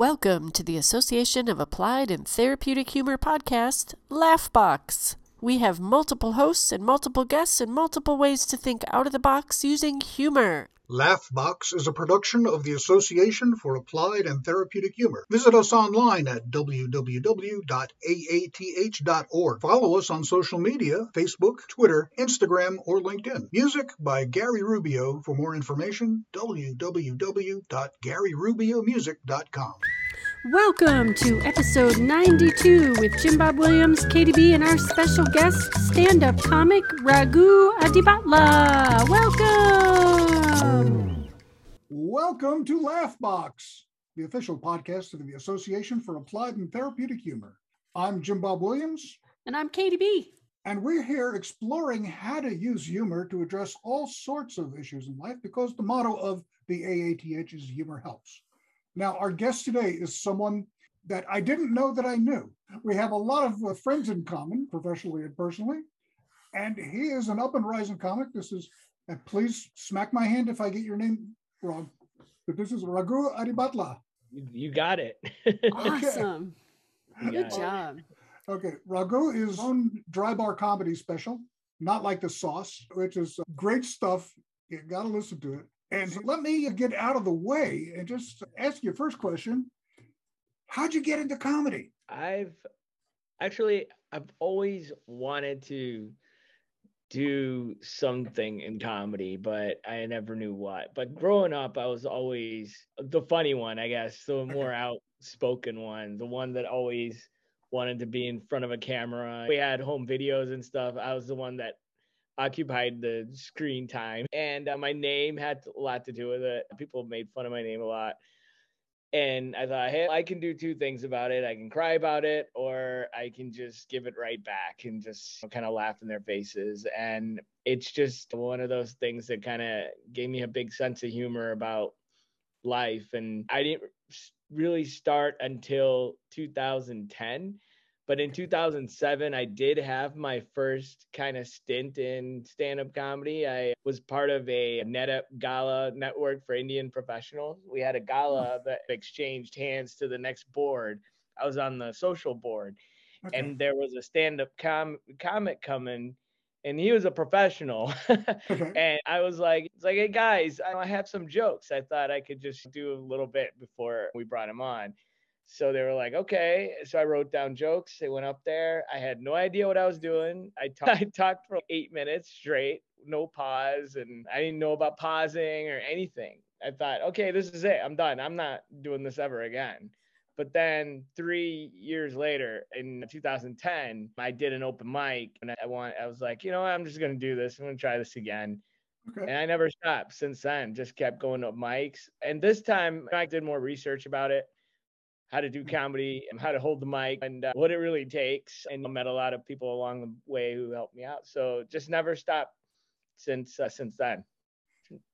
Welcome to the Association of Applied and Therapeutic Humor podcast, Laughbox. We have multiple hosts and multiple guests and multiple ways to think out of the box using humor. Laughbox is a production of the Association for Applied and Therapeutic Humor. Visit us online at www.aath.org. Follow us on social media Facebook, Twitter, Instagram, or LinkedIn. Music by Gary Rubio. For more information, www.garyrubiomusic.com. Welcome to episode 92 with Jim Bob Williams, KDB, and our special guest, stand up comic Raghu Adibatla. Welcome. Welcome to Laughbox, the official podcast of the Association for Applied and Therapeutic Humor. I'm Jim Bob Williams. And I'm Katie B. And we're here exploring how to use humor to address all sorts of issues in life because the motto of the AATH is humor helps. Now, our guest today is someone that I didn't know that I knew. We have a lot of uh, friends in common, professionally and personally. And he is an up and rising comic. This is, uh, please smack my hand if I get your name wrong. But this is Raghu Adibatla. You, you got it. awesome. Good it. job. Okay, Raghu is on dry bar comedy special, not like the sauce, which is great stuff. You got to listen to it. And let me get out of the way and just ask your first question. How'd you get into comedy? I've actually I've always wanted to do something in comedy, but I never knew what. But growing up, I was always the funny one, I guess, the more outspoken one, the one that always wanted to be in front of a camera. We had home videos and stuff. I was the one that occupied the screen time. And uh, my name had a lot to do with it. People made fun of my name a lot. And I thought, hey, I can do two things about it. I can cry about it, or I can just give it right back and just kind of laugh in their faces. And it's just one of those things that kind of gave me a big sense of humor about life. And I didn't really start until 2010 but in 2007, I did have my first kind of stint in stand up comedy. I was part of a NetIP Gala network for Indian professionals. We had a gala oh. that exchanged hands to the next board. I was on the social board, okay. and there was a stand up com- comic coming and he was a professional. okay. And I was like, it's like, hey guys, I have some jokes. I thought I could just do a little bit before we brought him on. So they were like, okay. So I wrote down jokes. They went up there. I had no idea what I was doing. I, t- I talked for eight minutes straight, no pause. And I didn't know about pausing or anything. I thought, okay, this is it. I'm done. I'm not doing this ever again. But then three years later, in 2010, I did an open mic, and I want. I was like, you know, what? I'm just gonna do this. I'm gonna try this again. Okay. And I never stopped since then. Just kept going to mics. And this time, I did more research about it how to do comedy and how to hold the mic and uh, what it really takes. And I met a lot of people along the way who helped me out. So just never stopped since uh, since then.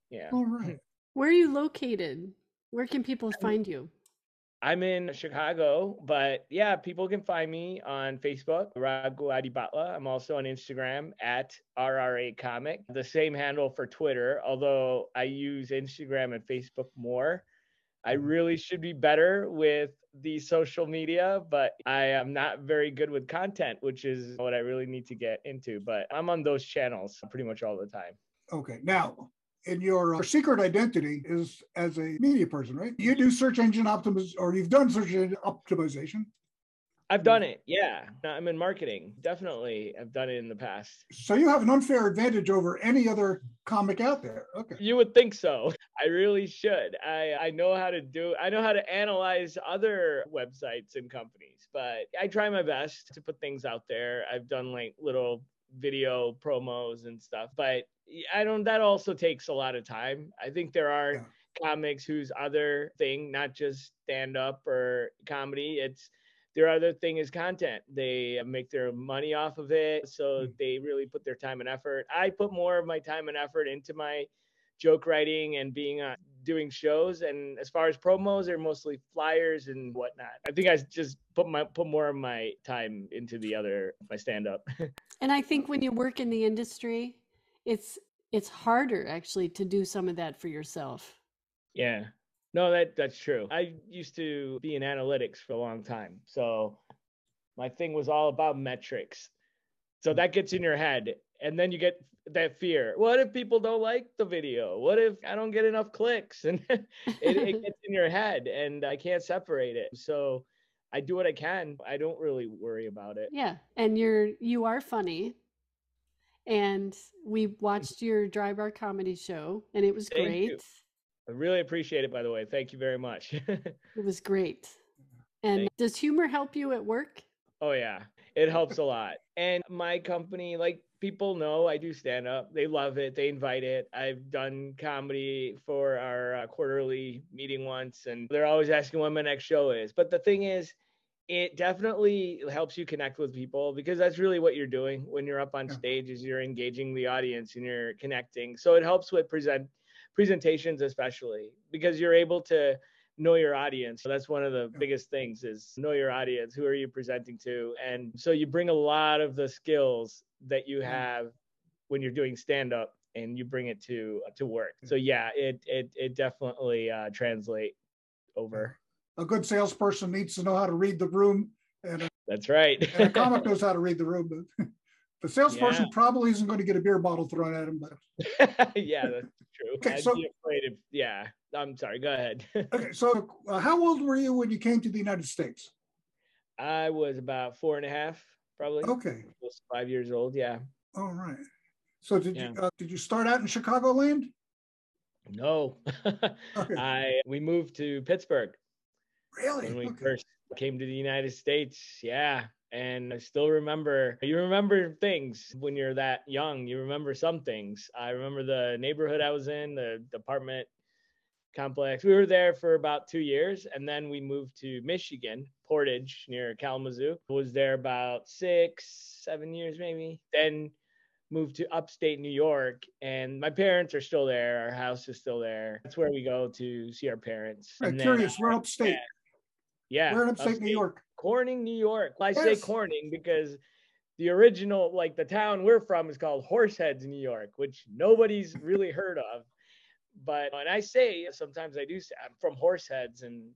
Yeah. All right. Where are you located? Where can people find you? I'm in Chicago, but yeah, people can find me on Facebook, Raghu Adibatla. I'm also on Instagram at RRA Comic, the same handle for Twitter, although I use Instagram and Facebook more. I really should be better with the social media, but I am not very good with content, which is what I really need to get into. But I'm on those channels pretty much all the time. Okay. Now, in your uh, secret identity is as a media person, right? You do search engine optimization, or you've done search engine optimization. I've done it. Yeah. I'm in marketing. Definitely. I've done it in the past. So you have an unfair advantage over any other comic out there. Okay. You would think so. I really should. I, I know how to do I know how to analyze other websites and companies, but I try my best to put things out there. I've done like little video promos and stuff, but I don't that also takes a lot of time. I think there are yeah. comics whose other thing, not just stand up or comedy, it's their other thing is content. They make their money off of it. So hmm. they really put their time and effort. I put more of my time and effort into my joke writing and being uh, doing shows. And as far as promos, they're mostly flyers and whatnot. I think I just put my put more of my time into the other my stand up. and I think when you work in the industry, it's it's harder actually to do some of that for yourself. Yeah. No, that that's true. I used to be in analytics for a long time. So my thing was all about metrics. So that gets in your head and then you get that fear. What if people don't like the video? What if I don't get enough clicks? And it, it gets in your head and I can't separate it. So I do what I can. I don't really worry about it. Yeah. And you're you are funny. And we watched your dry bar comedy show and it was Thank great. you. I really appreciate it by the way. Thank you very much. It was great. And Thank- does humor help you at work? Oh yeah, it helps a lot. And my company, like people know, I do stand up. They love it. They invite it. I've done comedy for our uh, quarterly meeting once, and they're always asking when my next show is. But the thing is, it definitely helps you connect with people because that's really what you're doing when you're up on stage is you're engaging the audience and you're connecting. So it helps with present presentations especially because you're able to know your audience. So that's one of the biggest things is know your audience. Who are you presenting to? And so you bring a lot of the skills that you have when you're doing stand up and you bring it to to work. So yeah, it it it definitely uh translate over. A good salesperson needs to know how to read the room, and a, That's right. and a comic knows how to read the room. The salesperson Yeah. probably isn't going to get a beer bottle thrown at him. But yeah, that's true. Okay, I'd so- be afraid of yeah. I'm sorry, go ahead. okay, so uh, how old were you when you came to the United States? I was about four and a half, probably. Okay, five years old, yeah. all right. So did Yeah. you uh, did you start out in Chicagoland? No. Okay, I we moved to Pittsburgh really? when we Okay. first came to the United States. Yeah. And I still remember, you remember things when you're that young. You remember some things. I remember the neighborhood I was in, the apartment complex. We were there for about two years and then we moved to Michigan, Portage near Kalamazoo. Was there about six, seven years maybe. Then moved to upstate New York and my parents are still there. Our house is still there. That's where we go to see our parents. I'm And then- curious. We're upstate. Yeah. We're in upstate New York. Corning, New York. I say Corning because the original, like the town we're from, is called Horseheads, New York, which nobody's really heard of. But when I say sometimes I do say I'm from Horseheads, and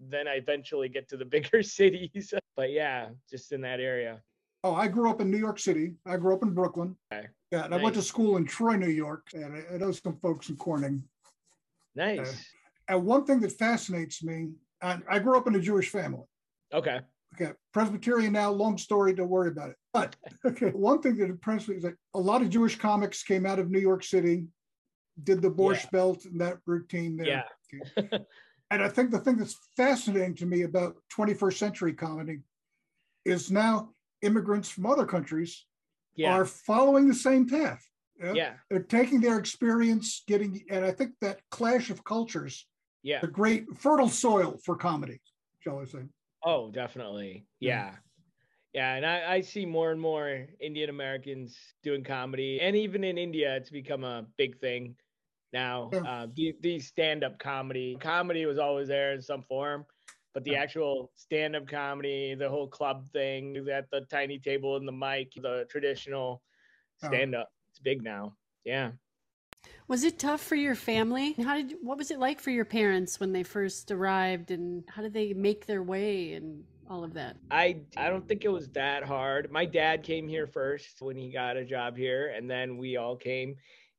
then I eventually get to the bigger cities. But yeah, just in that area. Oh, I grew up in New York City. I grew up in Brooklyn. Okay. Yeah, and I went to school in Troy, New York, and I, I know some folks in Corning. Nice. And one thing that fascinates me, I, I grew up in a Jewish family. Okay. Okay, Presbyterian now, long story, don't worry about it. But okay, one thing that impressed me is that a lot of Jewish comics came out of New York City, did the Borscht Belt and that routine there. Yeah. And I think the thing that's fascinating to me about 21st century comedy is now immigrants from other countries Yeah. are following the same path. Yeah? Yeah. They're taking their experience, getting, and I think that clash of cultures, Yeah. a great fertile soil for comedy, shall I say. Oh, definitely. Yeah. Yeah. Yeah. And I, I see more and more Indian Americans doing comedy. And even in India, it's become a big thing now. Yeah. Uh, the, the stand up comedy. Comedy was always there in some form, but the actual stand up comedy, the whole club thing, at the tiny table and the mic, the traditional stand up, it's big now. Yeah. Was it tough for your family? How did what was it like for your parents when they first arrived and how did they make their way and all of that? I I don't think it was that hard. My dad came here first when he got a job here, and then we all came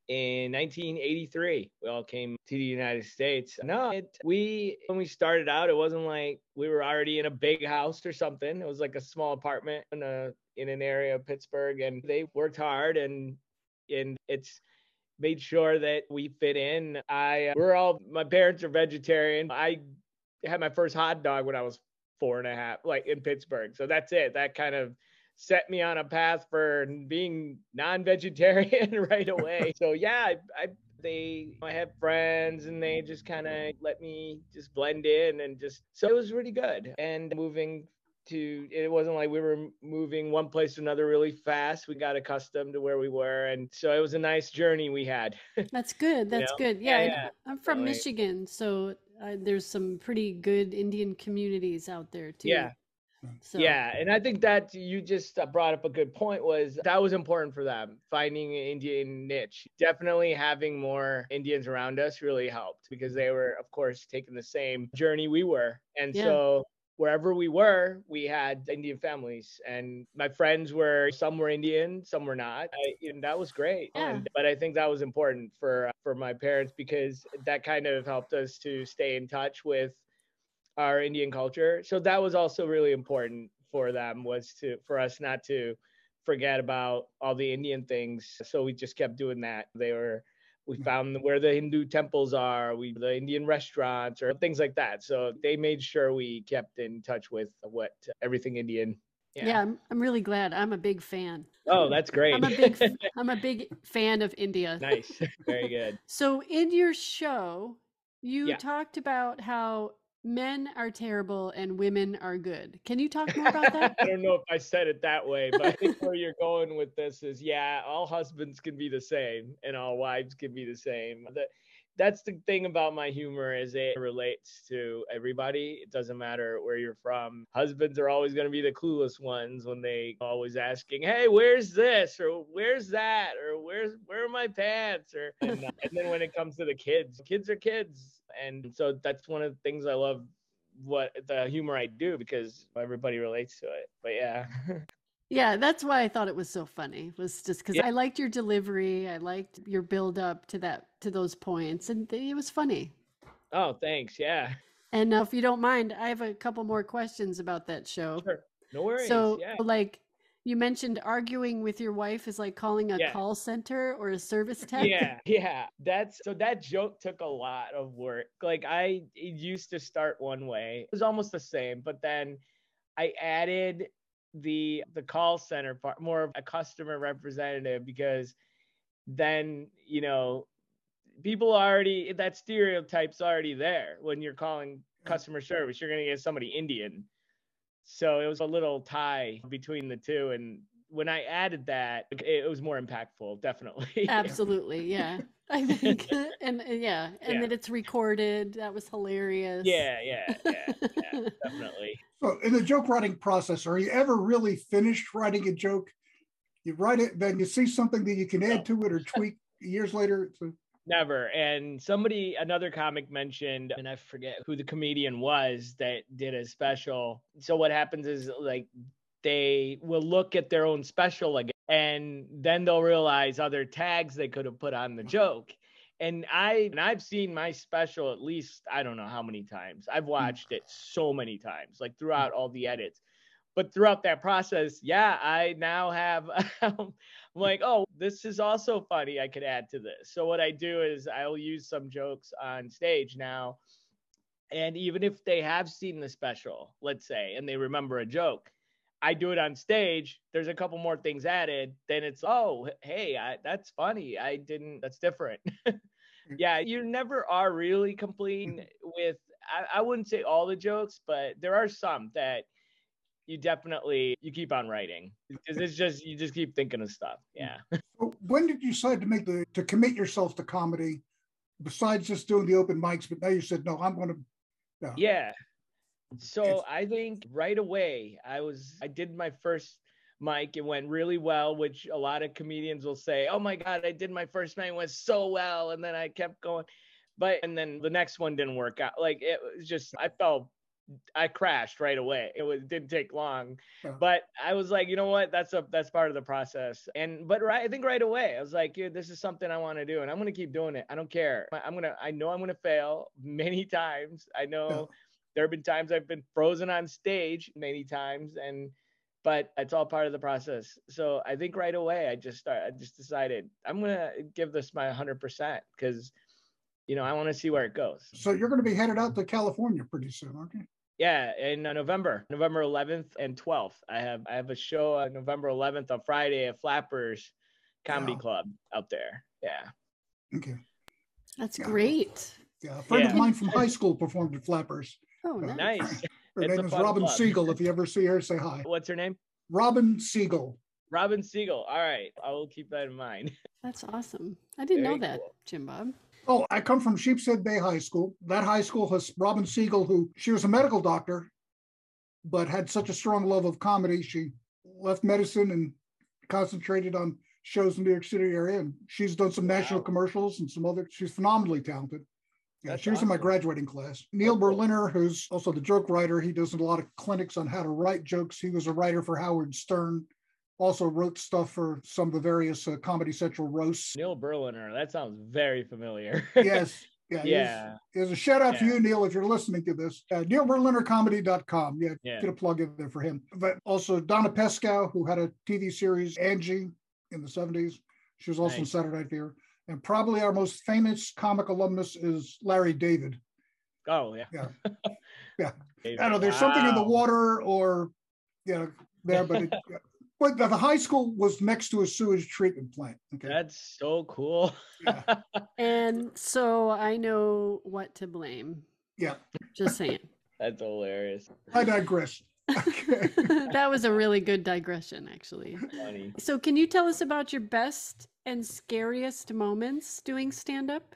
in 1983. We all came to the United States. No, it, we when we started out, it wasn't like we were already in a big house or something. It was like a small apartment in a in an area of Pittsburgh, and they worked hard and and it's made sure that we fit in. I uh, we're all my parents are vegetarian. I had my first hot dog when I was four and a half, like in Pittsburgh. So that's it. That kind of set me on a path for being non-vegetarian right away. so yeah, I, I they I have friends and they just kind of let me just blend in and just so it was really good. And moving to it wasn't like we were moving one place to another really fast. We got accustomed to where we were and so it was a nice journey we had. That's good. That's know? good. Yeah, Yeah, yeah, I'm from definitely. Michigan, so uh, there's some pretty good Indian communities out there too. Yeah. So Yeah, and I think that you just uh, brought up a good point. Was that was important for them finding an Indian niche. Definitely having more Indians around us really helped because they were, of course, taking the same journey we were, and Yeah. so wherever we were, we had Indian families, and my friends were some were Indian, some were not, I, and that was great. Yeah. And- but I think that was important for for my parents because that kind of helped us to stay in touch with our Indian culture. So that was also really important for them was to for us not to forget about all the Indian things. So we just kept doing that. They were we Mm. found where the Hindu temples are, we the Indian restaurants or things like that. So they made sure we kept in touch with what everything Indian. yeah, I'm, I'm really glad. I'm a big fan. Oh, that's great. I'm a big I'm a big fan of India. nice. Very good. So in your show, you Yeah. talked about how men are terrible and women are good. Can you talk more about that? I don't know if I said it that way, but I think where you're going with this is yeah, all husbands can be the same and all wives can be the same. That that's the thing about my humor is it relates to everybody. It doesn't matter where you're from. Husbands are always going to be the clueless ones when they always asking, "Hey, where's this?" or "Where's that?" or "Where's where are my pants?" or and, uh, and then when it comes to the kids, kids are kids, and so that's one of the things I love what the humor I do because everybody relates to it. But yeah. Yeah, that's why I thought it was so funny. It was just because Yeah. I liked your delivery, I liked your build up to that to those points, and it was funny. oh, thanks. Yeah. And if you don't mind, I have a couple more questions about that show. Sure. No worries. So, yeah. like, you mentioned arguing with your wife is like calling a Yeah. call center or a service tech. yeah yeah that's so that joke took a lot of work like i it used to start one way it was almost the same but then i added the the call center part more of a customer representative because then you know people already that stereotype's already there when you're calling customer service. You're going to get somebody indian. So it was a little tie between the two and when i added that it was more impactful definitely Absolutely, yeah. I think, and yeah, and Yeah. that it's recorded. That was hilarious. Yeah, yeah, yeah, yeah, definitely. So, in the joke writing process, are you ever really finished writing a joke? You write it, then you see something that you can add to it or tweak years later. It's Never. And somebody, another comic mentioned, and I forget who the comedian was that did a special. So what happens is like they will look at their own special again, and then they'll realize other tags they could have put on the mm-hmm. joke. And I and I've seen my special at least I don't know how many times. I've mm. watched it so many times, like mm. throughout all the edits. But throughout that process, yeah, I now have I'm like, oh, this is also funny. I could add to this. So what I do is I'll use some jokes on stage now. And even if they have seen the special, let's say, and they remember a joke, I do it on stage. There's a couple more things added. Then it's, oh, hey, I, that's funny. I didn't, that's different. Mm. yeah, you never are really complete mm. with, I, I wouldn't say all the jokes, but there are some that you definitely you keep on writing because it's just you just keep thinking of stuff mm. yeah when did you decide to make the to commit yourself to comedy, besides just doing the open mics? But now you said no, I'm going to. yeah so It's- i think right away i was i did my first mic it went really well which a lot of comedians will say oh my god i did my first mic it went so well and then i kept going. But and then the next one didn't work out. Like it was just i felt i crashed right away. It was didn't take long. Yeah. but i was like you know what? That's a that's part of the process. And but right i think right away i was like yeah, this is something i want to do and i'm going to keep doing it. I don't care. I'm going to i know i'm going to fail many times. I know there have been times i've been frozen on stage many times and but it's all part of the process so i think right away i just start i just decided i'm going to give this my 100% because you know i want to see where it goes So you're going to be headed out to California pretty soon, aren't you? yeah, in uh, November, November 11th and 12th. I have I have a show on November 11th on Friday at Flappers Comedy Wow. Club out there. Yeah. Okay. That's Yeah. great. Yeah, a friend of mine from high school performed at Flappers. Oh, nice. Nice. Her It's name is Robin club. Siegel. If you ever see her, say hi. What's her name? Robin Siegel. Robin Siegel. All right. I will keep that in mind. That's awesome. I didn't know that, cool. Jim Bob. Oh, I come from Sheepshead Bay High School. That high school has Robin Siegel, who she was a medical doctor, but had such a strong love of comedy, she left medicine and concentrated on shows in the New York City area. And she's done some national commercials and some other. She's phenomenally talented. Yeah, she was in my graduating class. Neil. Berliner, who's also the joke writer, he does a lot of clinics on how to write jokes. He was a writer for Howard Stern. Also wrote stuff for some of the various uh, Comedy Central roasts. Neil Berliner. That sounds very familiar. yes. Yeah. yeah. There's a shout out to you, Neil, if you're listening to this. Uh, NeilBerlinerComedy.com. Yeah, Yeah. get a plug in there for him. But also Donna Pescow, who had a TV series, Angie, in the 70s. She was also in Saturday Night Fever. And probably our most famous comic alumnus is Larry David. Oh yeah. Yeah. Yeah. David, I don't know, there's something in the water or, you know, there, but it, but the the high school was next to a sewage treatment plant. Okay. That's so cool. Yeah. And so I know what to blame. Yeah. Just saying. That's hilarious. I digress. Okay. that was a really good digression, actually. Funny. So, can you tell us about your best and scariest moments doing stand up?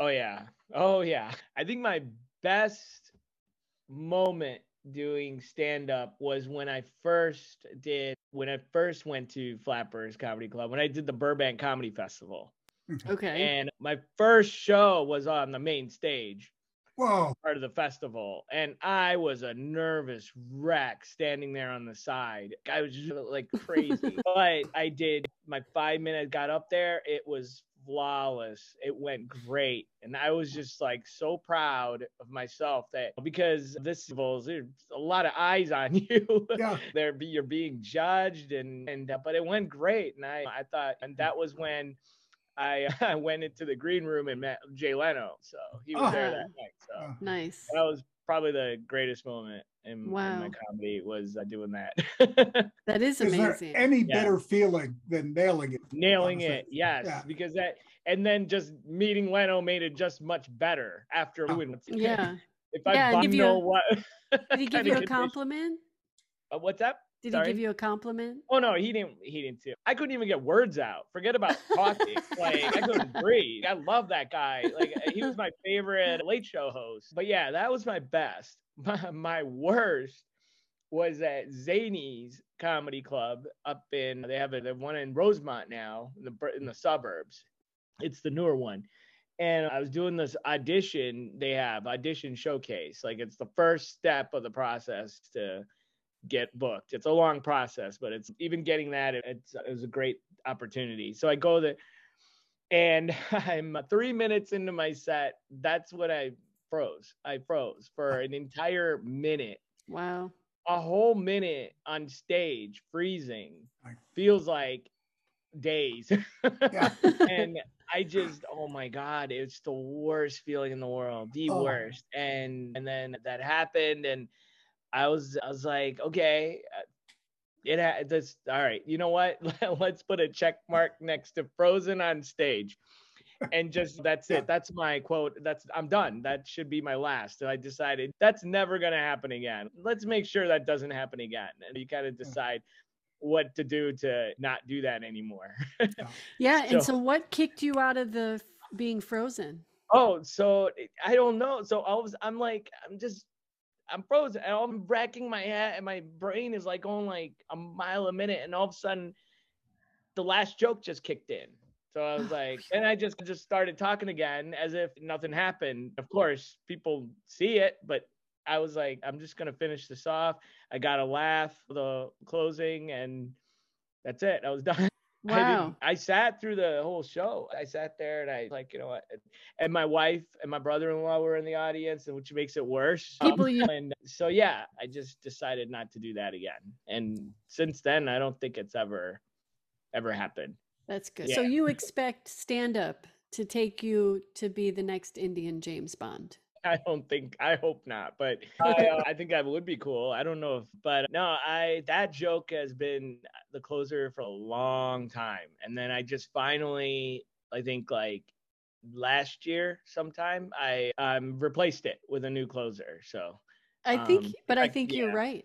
Oh yeah. Oh yeah. I think my best moment doing stand up was when I first did when I first went to Flappers Comedy Club when I did the Burbank Comedy Festival. Mm-hmm. Okay. And my first show was on the main stage, Whoa. part of the festival, and I was a nervous wreck standing there on the side. I was just like crazy. but I did my 5 minutes got up there, it was flawless. It went great. And I was just like so proud of myself that because this festival, there's a lot of eyes on you. Yeah. there be you're being judged and and but it went great and I I thought and that was when I I went into the green room and met Jay Leno so he was there Oh. that night so Oh. nice. that was probably the greatest moment in, in my comedy was uh, doing that That is Is there any Yeah. better feeling than nailing it? nailing Honestly. it yes Yeah. because that and then just meeting Leno made it just much better after Oh. doing yeah. if I Yeah, and give you a- what Did he give you a condition- compliment? uh, what's that Did Sorry? he give you a compliment? Oh no, he didn't. He didn't too. I couldn't even get words out. Forget about talking. like I couldn't breathe. I love that guy. Like uh, he was my favorite late show host. But yeah, that was my best. My, my worst was at Zanies Comedy Club up in. They have a they have one in Rosemont now in the in the suburbs. It's the newer one. And I was doing this audition. They have audition showcase. Like it's the first step of the process to get booked. It's a long process, but it's even getting that. it- It's it was a great opportunity. So I go there, and I'm three minutes into my set. That's what I froze. I froze for an entire minute. Wow. A whole minute on stage, freezing, feels like days. Yeah. and I just, oh my God, it's the worst feeling in the world, the Oh. worst. And and then that happened, and I was I was like, okay, uh, it ha- this all right. You know what? Let's put a check mark next to Frozen on stage. And just that's Yeah. it. That's my quote. That's I'm done. That should be my last. And I decided that's never gonna happen again. Let's make sure that doesn't happen again. And you kind of decide what to do to not do that anymore. Yeah. And So- so, what kicked you out of the f- being frozen? Oh, so I don't know. So I was, I'm like, I'm just, I'm frozen, and I'm racking my head, and my brain is like going like a mile a minute, and all of a sudden, the last joke just kicked in. So I was like, and I just just started talking again as if nothing happened. Of course, people see it, but I was like, I'm just gonna finish this off. I got a laugh, the closing, and that's it. I was done. I, Wow. I sat through the whole show. I sat there and I like, you know what? And my wife and my brother-in-law were in the audience, and which makes it worse. People Um, you- and so yeah, I just decided not to do that again. And since then, I don't think it's ever, ever happened. That's good. So you expect stand up to take you to be the next Indian James Bond? I don't think. I hope not, but I, uh, I think that would be cool. I don't know if, but no, I that joke has been the closer for a long time, and then I just finally, I think like last year sometime, I um replaced it with a new closer. So I think, Um, but I I- think you're yeah. right.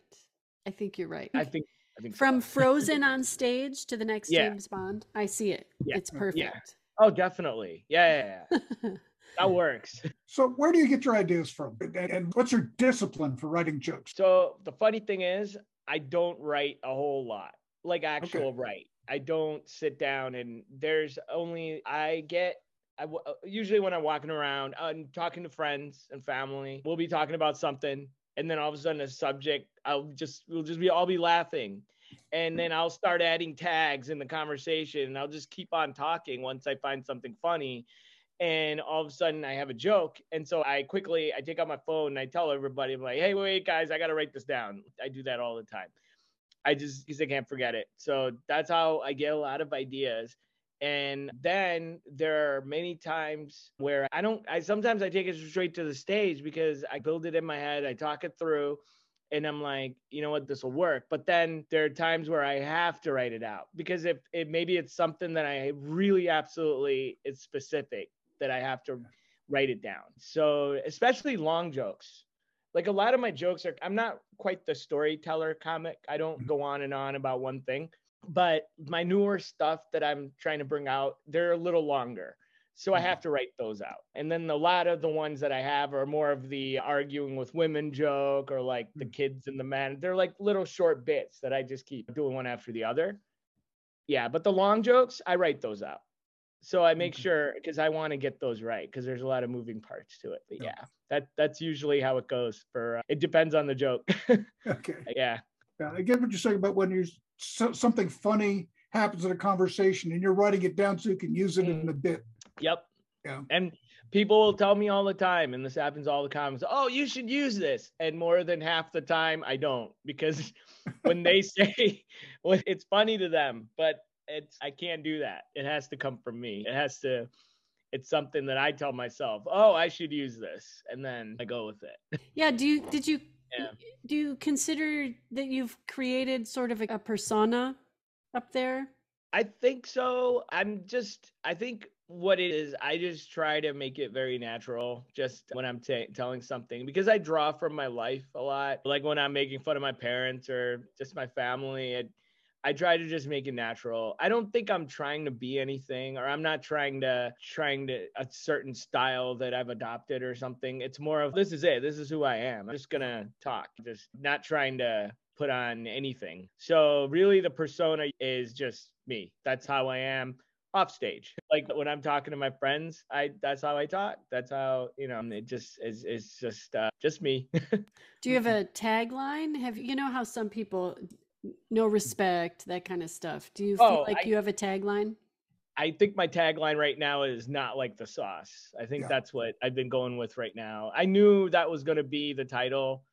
I think you're right. I think I think From so. Frozen on stage to the next Yeah. James Bond, I see it. Yeah. It's Yeah. perfect. Oh, definitely. Yeah, yeah, yeah. that works. So, where do you get your ideas from? And, and what's your discipline for writing jokes? So the funny thing is, I don't write a whole lot, like actual Okay. write. I don't sit down and there's only I get. I w- usually when I'm walking around, I'm talking to friends and family. We'll be talking about something, and then all of a sudden a subject, I'll just we'll just be all be laughing, and then I'll start adding tags in the conversation, and I'll just keep on talking once I find something funny, and all of a sudden I have a joke, and so I quickly I take out my phone and I tell everybody I'm like, hey, wait, guys, I gotta write this down. I do that all the time. I just because I can't forget it. So that's how I get a lot of ideas. And then there are many times where I don't, I sometimes I take it straight to the stage because I build it in my head, I talk it through, and I'm like, you know what, this will work. But then there are times where I have to write it out because if it maybe it's something that I really absolutely is specific that I have to write it down. So especially long jokes. Like a lot of my jokes are I'm not quite the storyteller comic. I don't mm-hmm. go on and on about one thing but my newer stuff that I'm trying to bring out, they're a little longer. So I mm-hmm. have to write those out. And then a lot of the ones that I have are more of the arguing with women joke or like the mm. kids and the men. They're like little short bits that I just keep doing one after the other. Yeah, but the long jokes, I write those out. So I make sure because I want to get those right because there's a lot of moving parts to it. But Yeah. that that's usually how it goes for uh, it depends on the joke. Okay. yeah. Yeah, I get what you're saying about when you so, something funny happens in a conversation and you're writing it down so you can use it in a bit. Yep. Yeah. And people will tell me all the time, and this happens all the time. Oh, you should use this. And more than half the time, I don't because when they say, well, it's funny to them, but it's I can't do that. It has to come from me. It has to. It's something that I tell myself. Oh, I should use this, and then I go with it. Yeah. Do you did you Yeah. do you consider that you've created sort of a, persona up there? I think so. I'm just, I think what it is, I just try to make it very natural just when I'm ta telling something because I draw from my life a lot. Like when I'm making fun of my parents or just my family, it, I try to just make it natural. I don't think I'm trying to be anything or I'm not trying to, trying to a certain style that I've adopted or something. It's more of this is it. This is who I am. I'm just going to talk, just not trying to put on anything. So really the persona is just me. That's how I am off stage. Like when I'm talking to my friends, I that's how I talk. That's how, you know, it just is it's just uh just me. Do you have a tagline? Have you know how some people no respect that kind of stuff? Do you feel Oh, like I- you have a tagline? I think my tagline right now is not like the sauce. I think Yeah. that's what I've been going with right now. I knew that was going to be the title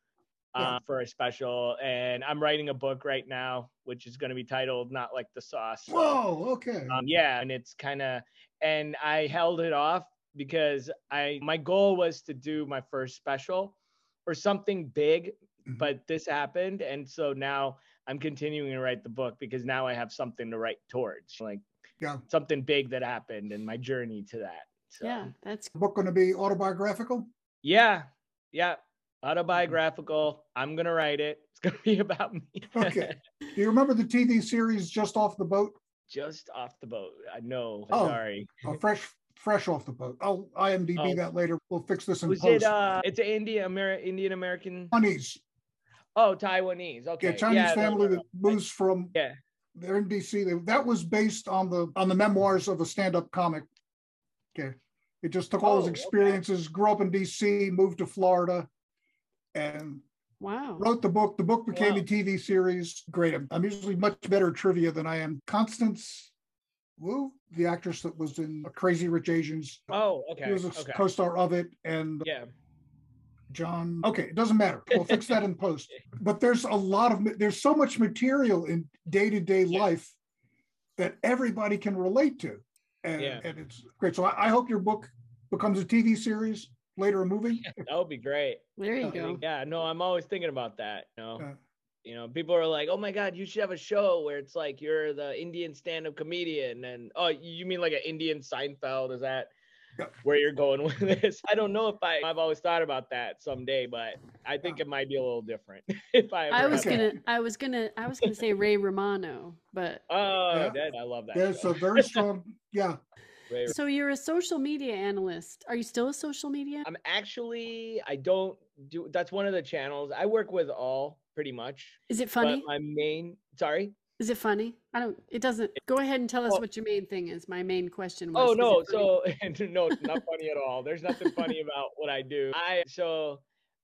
uh, for a special, and I'm writing a book right now, which is going to be titled "Not Like the Sauce." So, Whoa, okay. um, yeah, and it's kind of, and I held it off because I my goal was to do my first special or something big, Mhm. but this happened, and so now I'm continuing to write the book because now I have something to write towards, like Yeah. something big that happened and my journey to that. So, Yeah, that's The book going to be autobiographical? yeah, yeah, autobiographical. I'm gonna write it. It's gonna be about me. Okay. Do you remember the TV series Just Off the Boat? Just off the boat. I know. Oh. Sorry. Oh, fresh, fresh off the boat. I'll IMDb Oh. that later. We'll fix this in Was post. it? uh It's an Indian Amer- Indian American. Taiwanese. Oh, Taiwanese. Okay. Yeah, Chinese yeah, family that moves from Yeah. they're in DC. That was based on the on the memoirs of a stand-up comic. Okay. It just took all Oh, his okay. experiences, grew up in DC, moved to Florida, and wow. wrote the book. The book became Wow. a TV series. Great. I'm, I'm usually much better at trivia than I am. Constance Wu, the actress that was in Crazy Rich Asians. Oh, okay. He was a Okay. co-star of it, and Yeah. John. Okay, it doesn't matter. We'll fix that in post. But there's a lot of there's so much material in day-to-day life that everybody can relate to, and, Yeah. and it's great. So I, I hope your book becomes a TV series, later a movie. That would be great. There you Uh, go. Yeah. No, I'm always thinking about that. You know. Uh, you know, people are like, "Oh my God, you should have a show where it's like you're the Indian stand-up comedian," and oh, you mean like an Indian Seinfeld? Is that Yeah. where you're going with this? I don't know if I. I've always thought about that someday, but I think it might be a little different if I. I was gonna, I was gonna, I was gonna say Ray Romano, but that. Oh, Yeah. that, I love that. there's show. a very strong, yeah. Right. So you're a social media analyst. Are you still a social media? I'm actually I don't do that's one of the channels. I work with all pretty much. Is it But funny? my main sorry. Is it funny? I don't. It doesn't. Go ahead and tell us Well- what your main thing is. My main question was. Oh no, so no, it's not funny at all. There's nothing funny about what I do. I so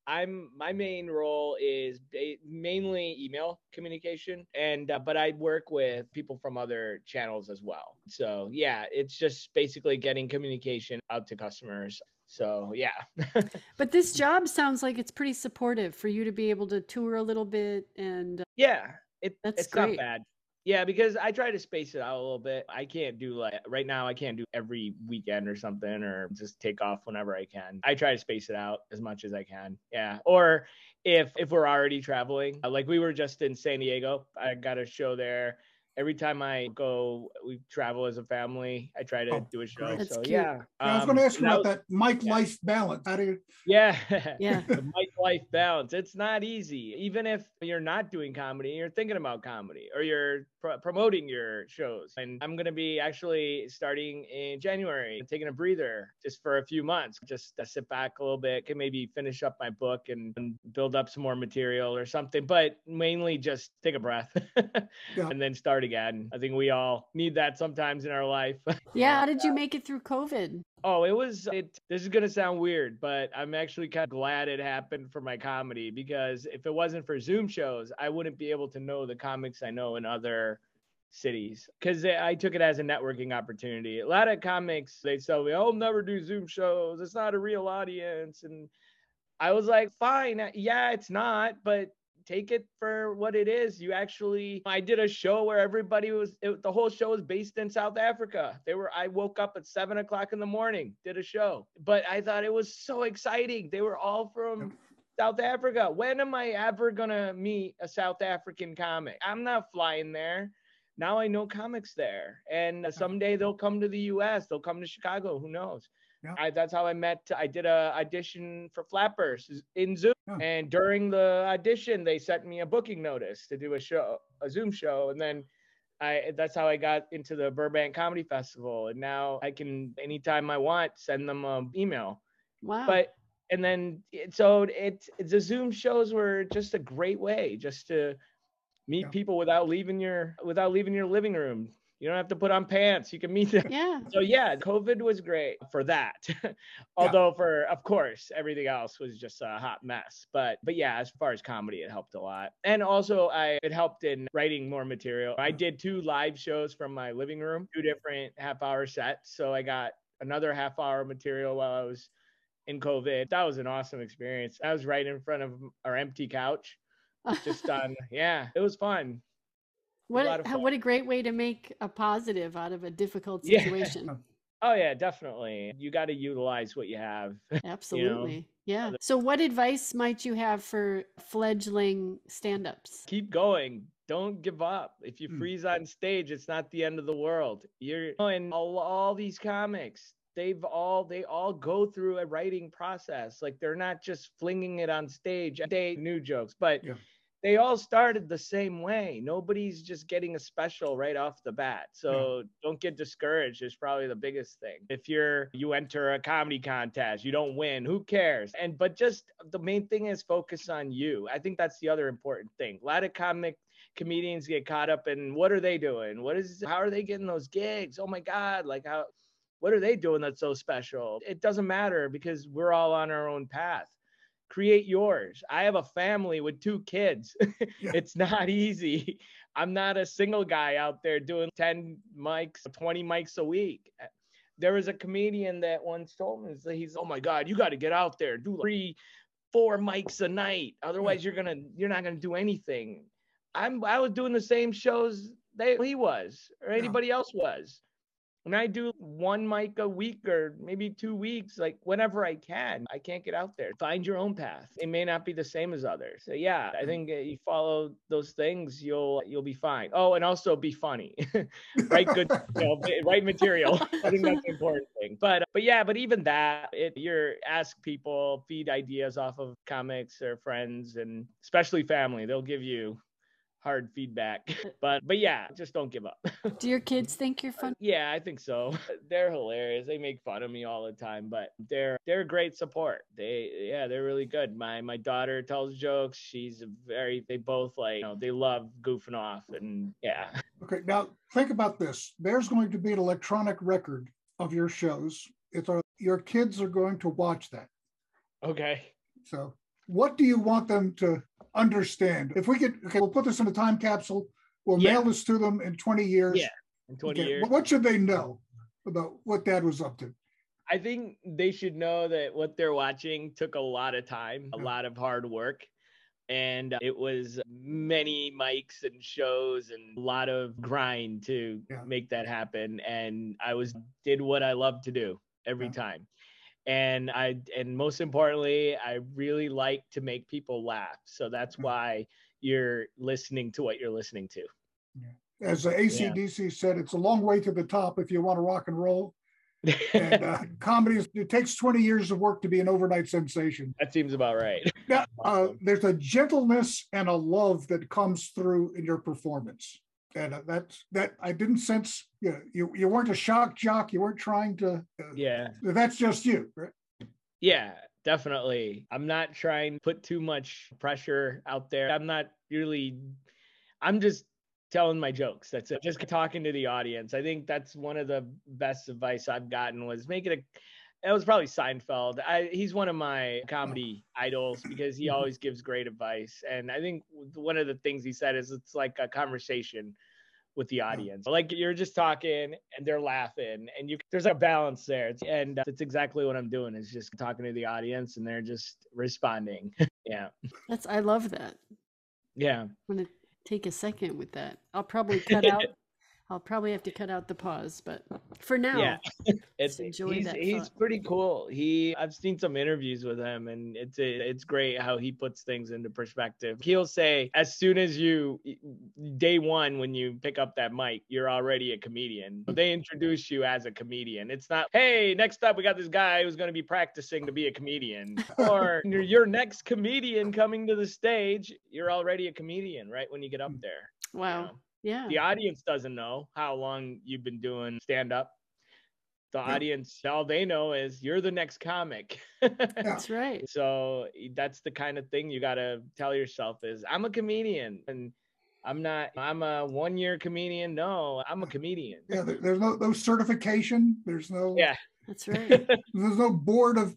I'm my main role is mainly email communication, and uh, but I work with people from other channels as well. So yeah, it's just basically getting communication out to customers. So yeah, But this job sounds like it's pretty supportive for you to be able to tour a little bit and. uh, yeah, it, That's it's great. not bad. Yeah, because I try to space it out a little bit. I can't do like right now. I can't do every weekend or something, or just take off whenever I can. I try to space it out as much as I can. Yeah, or if if we're already traveling, like we were just in San Diego, I got a show there. Every time I go, we travel as a family. I try to Oh, do a show. That's so cute. yeah, I was um, going to ask you about that mic yeah. life balance. How do you? Yeah. Yeah. the mic life balance. It's not easy. Even if you're not doing comedy, you're thinking about comedy or you're pro- promoting your shows. And I'm going to be actually starting in January, taking a breather just for a few months, just to sit back a little bit, can maybe finish up my book and, and build up some more material or something, but mainly just take a breath Yeah. and then start again. I think we all need that sometimes in our life. Yeah. How did you make it through COVID? Oh, it was it this is gonna sound weird, but I'm actually kind of glad it happened for my comedy because if it wasn't for Zoom shows, I wouldn't be able to know the comics I know in other cities because I took it as a networking opportunity. A lot of comics they tell me, "I'll never do Zoom shows. It's not a real audience," and I was like, "Fine, uh, yeah, it's not, but." Take it for what it is. You actually, I did a show where everybody was, it, the whole show was based in South Africa. They were, I woke up at seven o'clock in the morning, did a show, but I thought it was so exciting. They were all from South Africa. When am I ever gonna meet a South African comic? I'm not flying there. Now I know comics there, and someday they'll come to the U.S. They'll come to Chicago. Who knows? Yeah. I, that's how I met. I did a audition for Flappers in Zoom, Yeah. and during the audition, they sent me a booking notice to do a show, a Zoom show, and then I that's how I got into the Burbank Comedy Festival, and now I can anytime I want send them an email Wow. but and then it, so it the zoom shows were just a great way just to meet Yeah. people without leaving your without leaving your living room you don't have to put on pants. You can meet them. Yeah. so yeah covid was great for that. Although for of course everything else was just a hot mess. But but yeah as far as comedy it helped a lot. And also i it helped in writing more material. I did two live shows from my living room two different half hour sets. So i got another half hour material while i was in covid. That was an awesome experience. I was right in front of our empty couch. Just on yeah it was fun what of what a great way to make a positive out of a difficult situation. Yeah. oh yeah definitely you got to utilize what you have Absolutely. Yeah. So what advice might you have for fledgling stand-ups? keep going. Don't give up. If you Hmm. freeze on stage, it's not the end of the world. You're and all, all these comics, they've all they all go through a writing process. Like they're not just flinging it on stage. They new jokes, but Yeah. They all started the same way. Nobody's just getting a special right off the bat. So don't get discouraged is probably the biggest thing. If you're you enter a comedy contest, you don't win, who cares? And but just the main thing is focus on you. I think that's the other important thing. A lot of comic comedians get caught up in what are they doing? What is how are they getting those gigs? Oh my god, like how what are they doing that's so special? It doesn't matter because we're all on our own path. Create yours. I have a family with two kids. Yeah. it's not easy. I'm not a single guy out there doing 10 mics, 20 mics a week. There was a comedian that once told me, he's, oh my God, you got to get out there, do three, four mics a night. Otherwise, you're gonna, you're not gonna do anything. I'm, I was doing the same shows that he was or Yeah. anybody else was. And I do one mic a week or maybe two weeks, like whenever I can. I can't get out there. Find your own path. It may not be the same as others. So yeah, I think uh, you follow those things, you'll you'll be fine. Oh, and also be funny. write good, you know, write material. I think that's the important thing. But but yeah, but even that, it you're ask people, feed ideas off of comics or friends, and especially family. They'll give you hard feedback. But but yeah, just don't give up. Do your kids think you're funny? yeah, I think so. They're hilarious. They make fun of me all the time, but they're they're great support. They yeah, they're really good. My my daughter tells jokes. She's very they both like you know, they love goofing off and yeah. Okay, now think about this. There's going to be an electronic record of your shows. It's a, your kids are going to watch that. Okay. So, what do you want them to understand? If we could, okay, we'll put this in a time capsule. We'll Yeah. mail this to them in 20 years. Yeah. In 20 Okay, years. but What should they know about what Dad was up to? I think they should know that what they're watching took a lot of time, a Yeah. lot of hard work. And uh, it was many mics and shows and a lot of grind to Yeah. make that happen. And I was did what I love to do every time. And I and most importantly, I really like to make people laugh. So that's why you're listening to what you're listening to. As the ACDC said, it's a long way to the top if you want to rock and roll. And uh, comedy, is, it takes 20 years of work to be an overnight sensation. that seems about right. Now, uh, there's a gentleness and a love that comes through in your performance. And uh, that's that I didn't sense. You, know, you you weren't a shock jock. You weren't trying to. Uh, Yeah. That's just you, right? Yeah, definitely. I'm not trying to put too much pressure out there. I'm not really, I'm just telling my jokes. That's it. Just talking to the audience. I think that's one of the best advice I've gotten was make it a, it was probably Seinfeld. I, he's one of my comedy idols because he always gives great advice. And I think one of the things he said is it's like a conversation with the audience. Like you're just talking and they're laughing and you there's a balance there. And that's exactly what I'm doing is just talking to the audience and they're just responding. yeah. That's I love that. Yeah. I'm gonna take a second with that. I'll probably cut out. I'll probably have to cut out the pause, but for now, Yeah. It's enjoy he's, that he's thought. pretty cool. He I've seen some interviews with him and it's it's great how he puts things into perspective. He'll say as soon as you day 1 when you pick up that mic, you're already a comedian. They introduce you as a comedian. It's not, "Hey, next up we got this guy who's going to be practicing to be a comedian." or your your next comedian coming to the stage, you're already a comedian right when you get up there. you wow, know? Yeah, the audience doesn't know how long you've been doing stand up. The Yeah. audience, all they know is you're the next comic. that's right. so that's the kind of thing you got to tell yourself is I'm a comedian and I'm not I'm a one year comedian. No, I'm a comedian. Yeah. There, there's no no certification. There's no. Yeah. That's right. There's no board of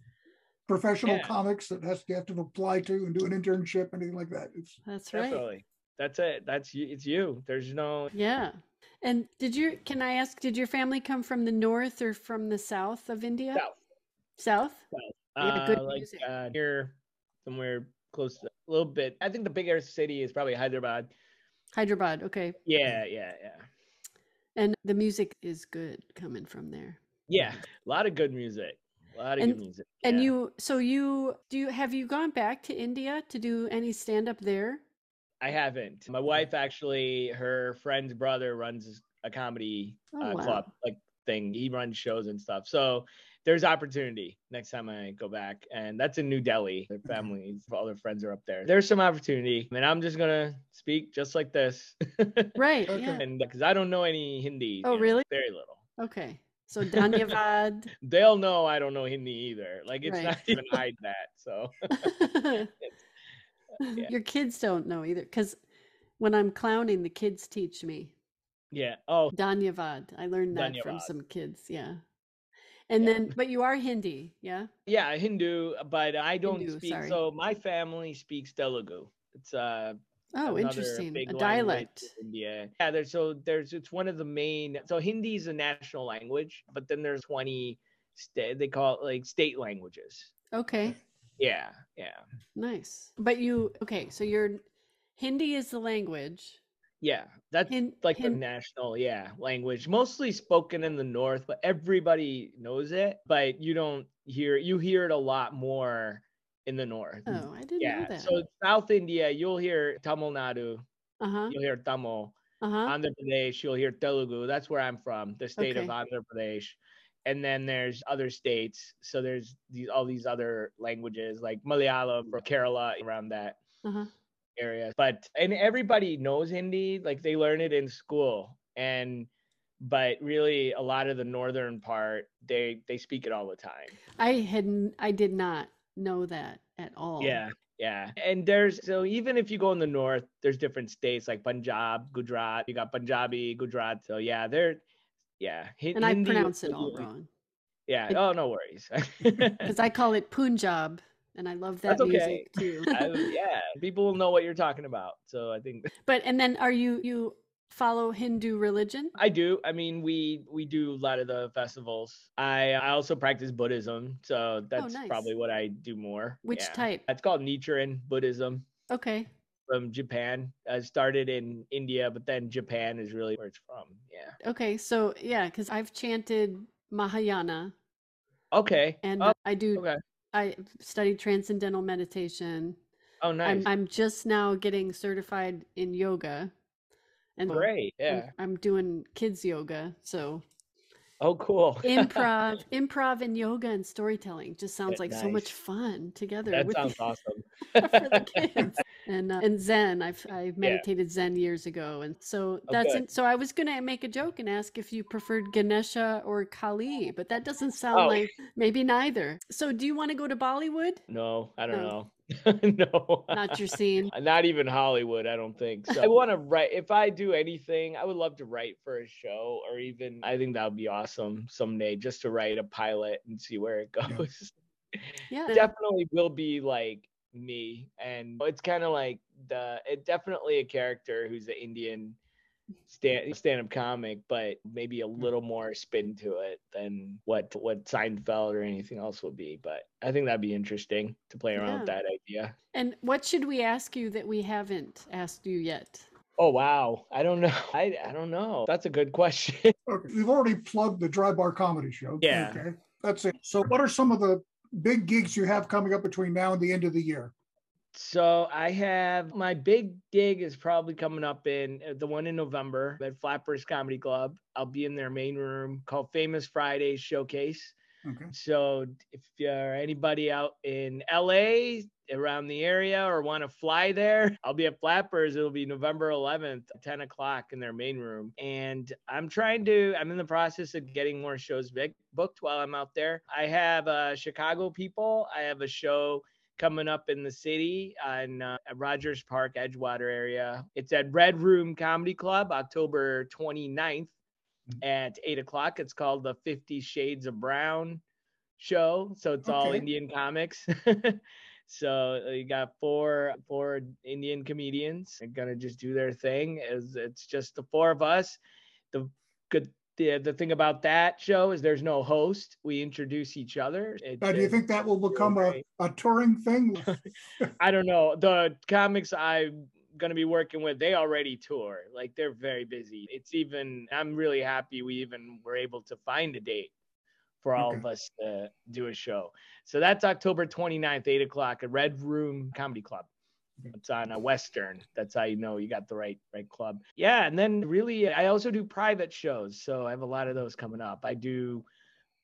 professional Yeah. comics that has to have to apply to and do an internship anything like that. It's That's right. Definitely. That's it. That's you. It's you. There's no Yeah. And did you, can I ask, did your family come from the north or from the south of India? South. South? Yeah, uh, good like music. uh, near somewhere close to a little bit. I think the biggest city is probably Hyderabad. Hyderabad. Okay. Yeah, yeah, yeah. And the music is good coming from there. Yeah, a lot of good music. A lot of And- good music. And you so you do you have you gone back to India to do any stand up there? I haven't. My wife actually, her friend's brother runs a comedy Oh, uh, wow. club like thing. He runs shows and stuff. So there's opportunity next time I go back, and that's in New Delhi. Their families, all their friends are up there. There's some opportunity, and I'm just gonna speak just like this, Right. Okay. Yeah. and because I don't know any Hindi. Oh, you know, really? Very little. Okay. So Dhanyavad. They'll know I don't know Hindi either. Like it's Right. not even hide that. So yeah. Your kids don't know either because when I'm clowning, the kids teach me. yeah. Oh, Dhanyavad. I learned that from some kids. Yeah. And Yeah. then, but you are Hindi. Yeah. Yeah, Hindu, but I don't Hindu, speak. sorry. So my family speaks Telugu. It's uh Oh, interesting. A dialect. in India. Yeah, there's so there's it's one of the main. So Hindi is a national language, but then there's 20 state they call it like state languages. Okay. Yeah, yeah, Nice. But you, okay. So your Hindi is the language. yeah. That's Hin, like the national yeah language, mostly spoken in the north, but everybody knows it. But you don't hear you hear it a lot more in the north. oh, I didn't know that. So South India, you'll hear Tamil Nadu, uh huh. you'll hear Tamil. Uh huh. Andhra Pradesh, you'll hear Telugu. That's where I'm from, the state of Okay. Andhra Pradesh. And then there's other states. So there's these all these other languages like Malayalam from Kerala around that. Uh huh. area. But and everybody knows Hindi, like they learn it in school. And but really a lot of the northern part, they they speak it all the time. I hadn't I did not know that at all. Yeah. Yeah. And there's so even if you go in the north, there's different states like Punjab, Gujarat, you got Punjabi, Gujarat. So yeah, they're yeah. And I Hindi is pronounce it all wrong. Yeah. It- Oh, no worries. Because I call it Punjab and I love that That's okay. music too. I- yeah, people will know what you're talking about. So I think But and then are you you follow Hindu religion? I do. I mean, we we do a lot of the festivals. I I also practice Buddhism, so oh, that's nice. probably what I do more. Which Yeah. type? It's called Nichiren Buddhism Okay. From Japan. I started in India, but then Japan is really where it's from. Yeah. Okay. So yeah, because I've chanted Mahayana Okay. and oh, I do okay. I studied transcendental meditation. Oh, nice. I'm I'm just now getting certified in yoga. And Great. I'm- Yeah. I'm doing kids yoga. So Oh, cool. improv, improv and yoga and storytelling just sounds like so much fun together that with sounds the, awesome. for the kids. And uh, and Zen, I've I meditated Zen years ago, and so that's Okay. in, so I was gonna make a joke and ask if you preferred Ganesha or Kali, but that doesn't sound Oh. like maybe neither. So do you want to go to Bollywood? No, I don't No. know. no. Not your scene. Not even Hollywood, I don't think. So I want to write if I do anything, I would love to write for a show or even I think that would be awesome someday just to write a pilot and see where it Yeah. goes. Yeah. definitely will be like me and it's kind of like the it definitely a character who's an Indian stand stand-up comic but maybe a hmm. little more spin to it than what what Seinfeld or anything else will be but I think that'd be interesting to play around with that idea. And what should we ask you that we haven't asked you yet? Oh wow, I don't know. I I don't know. That's a good question. Okay, we've already plugged the Dry Bar Comedy Show. Yeah. Okay, that's it. So, what are some of the big gigs you have coming up between now and the end of the year? So I have my big gig is probably coming up in uh, the one in November at Flappers Comedy Club. I'll be in their main room called Famous Fridays Showcase. Okay. So if you're anybody out in LA around the area or want to fly there, I'll be at Flappers. It'll be November 11th, 10 o'clock in their main room. And I'm trying to, I'm in the process of getting more shows big, booked while I'm out there. I have uh, Chicago people. I have a show coming up in the city on uh, Rogers Park, Edgewater area. It's at Red Room Comedy Club, October 29th at 8 o'clock. It's called the 50 Shades of Brown show. So it's all Indian comics. so uh, you got four four Indian comedians. They're gonna just do their thing. It's, it's just the four of us. The good the, the thing about that show is there's no host. We introduce each other. It's, Now, do you think that will become a, a touring thing? I don't know. The comics I'm gonna be working with, they already tour. Like they're very busy. It's even I'm really happy we even were able to find a date for all of us to do a show. So that's October 29th, 8 o'clock at Red Room Comedy Club. It's on a Western. That's how you know you got the right right club. Yeah, and then really, I also do private shows. So I have a lot of those coming up. I do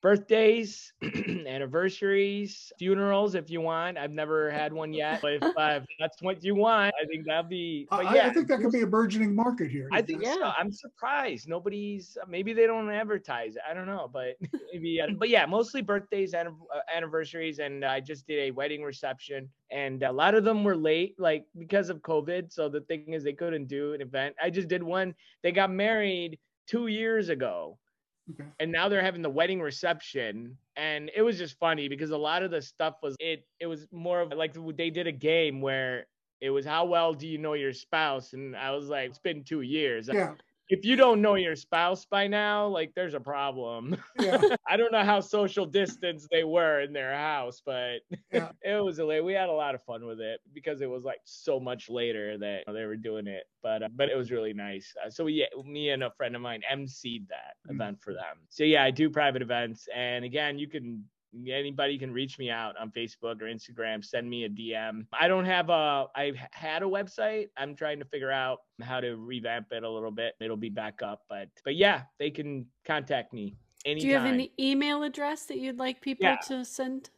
birthdays, anniversaries, funerals if you want. I've never had one yet, but if, uh, if that's what you want, I think that'd be. I, But I- yeah, I think that could be a burgeoning market here. I think so. Yeah. I'm surprised. Nobody's maybe they don't advertise it. I don't know, but maybe. uh, But yeah, mostly birthdays, and uh, anniversaries, and I just did a wedding reception, and a lot of them were late, like because of COVID. So the thing is, they couldn't do an event. I just did one. They got married two years ago, Okay. and now they're having the wedding reception and it was just funny because a lot of the stuff was it it was more of like they did a game where it was how well do you know your spouse and i was like it's been two years Yeah. If you don't know your spouse by now like there's a problem Yeah. i don't know how social distance they were in their house but Yeah. it was a late. we had a lot of fun with it because it was like so much later that they were doing it but uh, but it was really nice uh, so yeah me and a friend of mine emceed that Mm. event for them so yeah i do private events and again you can anybody can reach me out on facebook or instagram send me a dm i don't have a i've had a website i'm trying to figure out how to revamp it a little bit it'll be back up but but yeah they can contact me anytime Do you have an email address that you'd like people Yeah. to send?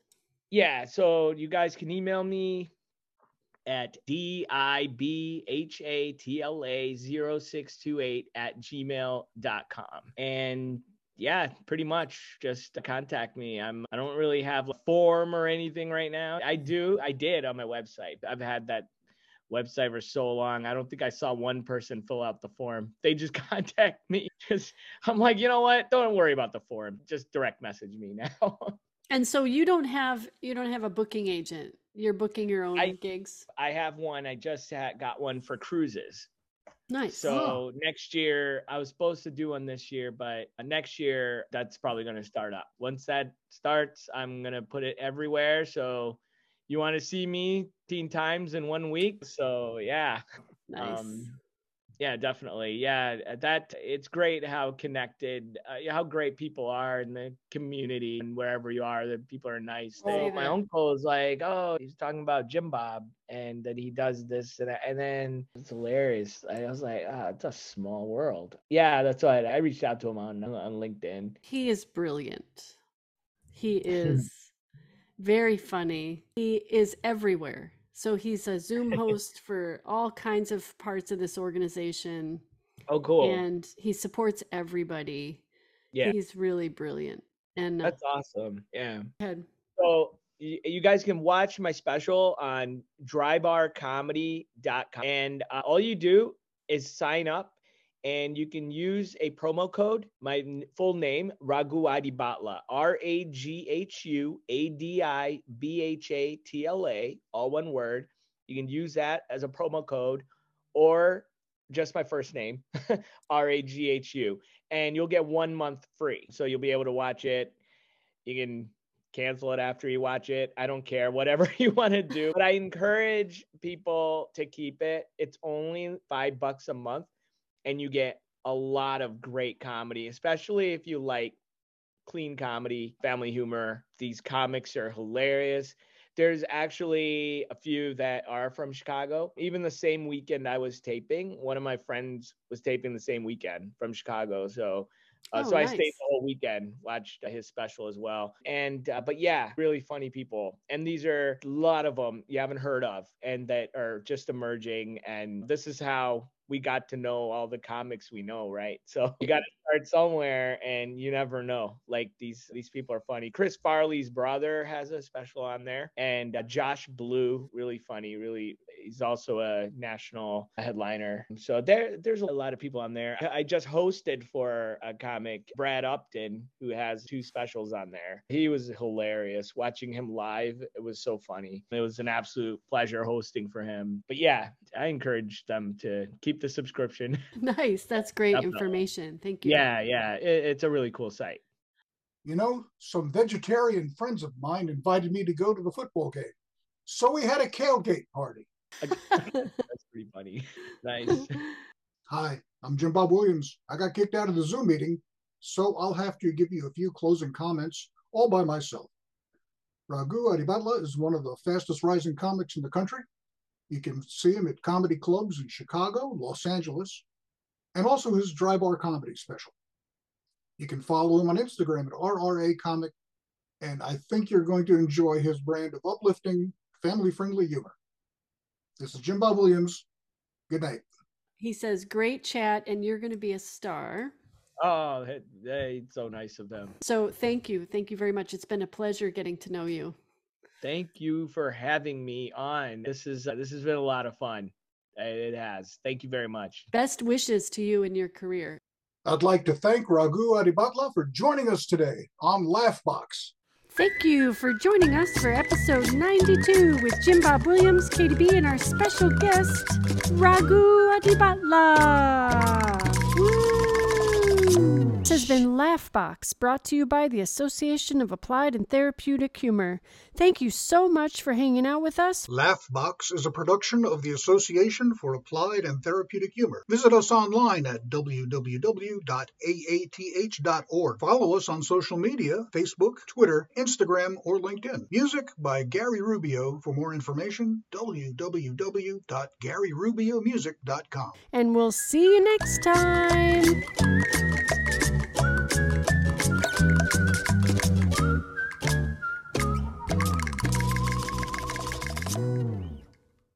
yeah so you guys can email me at D-I-B-H-A-T-L-A 0628 at gmail.com. And yeah, pretty much just contact me. I'm I don't really have a form or anything right now. I do, I did on my website. I've had that website for so long. I don't think I saw one person fill out the form. They just contact me. Just I'm like, you know what? Don't worry about the form. Just direct message me now. and so you don't have you don't have a booking agent. You're booking your own I, gigs. I have one. I just had, got one for cruises. Nice. So next year, I was supposed to do one this year, but next year that's probably going to start up. Once that starts, I'm going to put it everywhere. So you want to see me 10 times in one week. So yeah. Nice. Um, yeah, definitely. Yeah, that it's great how connected, uh, how great people are in the community and wherever you are, that people are nice. They, my uncle is like, oh, he's talking about Jim Bob and that he does this and that. And then it's hilarious. I was like, ah, oh, it's a small world. Yeah, that's why I reached out to him on on LinkedIn. He is brilliant. He is very funny. He is everywhere. So he's a Zoom host for all kinds of parts of this organization. Oh, cool. And he supports everybody. Yeah. He's really brilliant. And uh, that's awesome. Yeah. Ahead. So you guys can watch my special on drybarcomedy.com. And uh, all you do is sign up and you can use a promo code. My full name, Raghu Adibhatla, R A G H U A D I B H A T L A, all one word. You can use that as a promo code or just my first name, R A G H U, and you'll get one month free. So you'll be able to watch it. You can cancel it after you watch it. I don't care, whatever you want to do. But I encourage people to keep it. It's only five bucks a month and you get a lot of great comedy, especially if you like clean comedy, family humor. These comics are hilarious. There's actually a few that are from Chicago. Even the same weekend I was taping, one of my friends was taping the same weekend from Chicago. So uh, oh, so nice. I stayed the whole weekend, watched his special as well. And, uh, but yeah, really funny people. And these are a lot of them you haven't heard of and that are just emerging. And this is how we got to know all the comics we know, right? So you got to start somewhere, and you never know. Like these these people are funny. Chris Farley's brother has a special on there, and uh, Josh Blue, really funny, really. He's also a national headliner. So there there's a lot of people on there. I just hosted for a comic, Brad Upton, who has two specials on there. He was hilarious. Watching him live, it was so funny. It was an absolute pleasure hosting for him. But yeah, I encourage them to keep keep the subscription. Nice. That's great Definitely. information. Thank you. Yeah, yeah. It, it's a really cool site. You know, some vegetarian friends of mine invited me to go to the football game. So we had a tailgate party. That's pretty funny. Nice. Hi, I'm Jim Bob Williams. I got kicked out of the Zoom meeting, so I'll have to give you a few closing comments all by myself. Raghu Adibhatla is one of the fastest rising comics in the country. You can see him at comedy clubs in Chicago, Los Angeles, and also his dry bar comedy special. You can follow him on Instagram at RRA Comic, and I think you're going to enjoy his brand of uplifting, family friendly humor. This is Jim Bob Williams. Good night. He says, Great chat, and you're going to be a star. Oh, hey, hey, so nice of them. So thank you. Thank you very much. It's been a pleasure getting to know you. Thank you for having me on. This is uh, this has been a lot of fun. It has. Thank you very much. Best wishes to you in your career. I'd like to thank Raghu Adibhatla for joining us today on Laughbox. Thank you for joining us for episode 92 with Jim Bob Williams, KDB, and our special guest, Raghu Adibhatla. This has been Laughbox, brought to you by the Association of Applied and Therapeutic Humor. Thank you so much for hanging out with us. Laughbox is a production of the Association for Applied and Therapeutic Humor. Visit us online at www.aath.org. Follow us on social media Facebook, Twitter, Instagram, or LinkedIn. Music by Gary Rubio. For more information, www.garyrubiomusic.com. And we'll see you next time.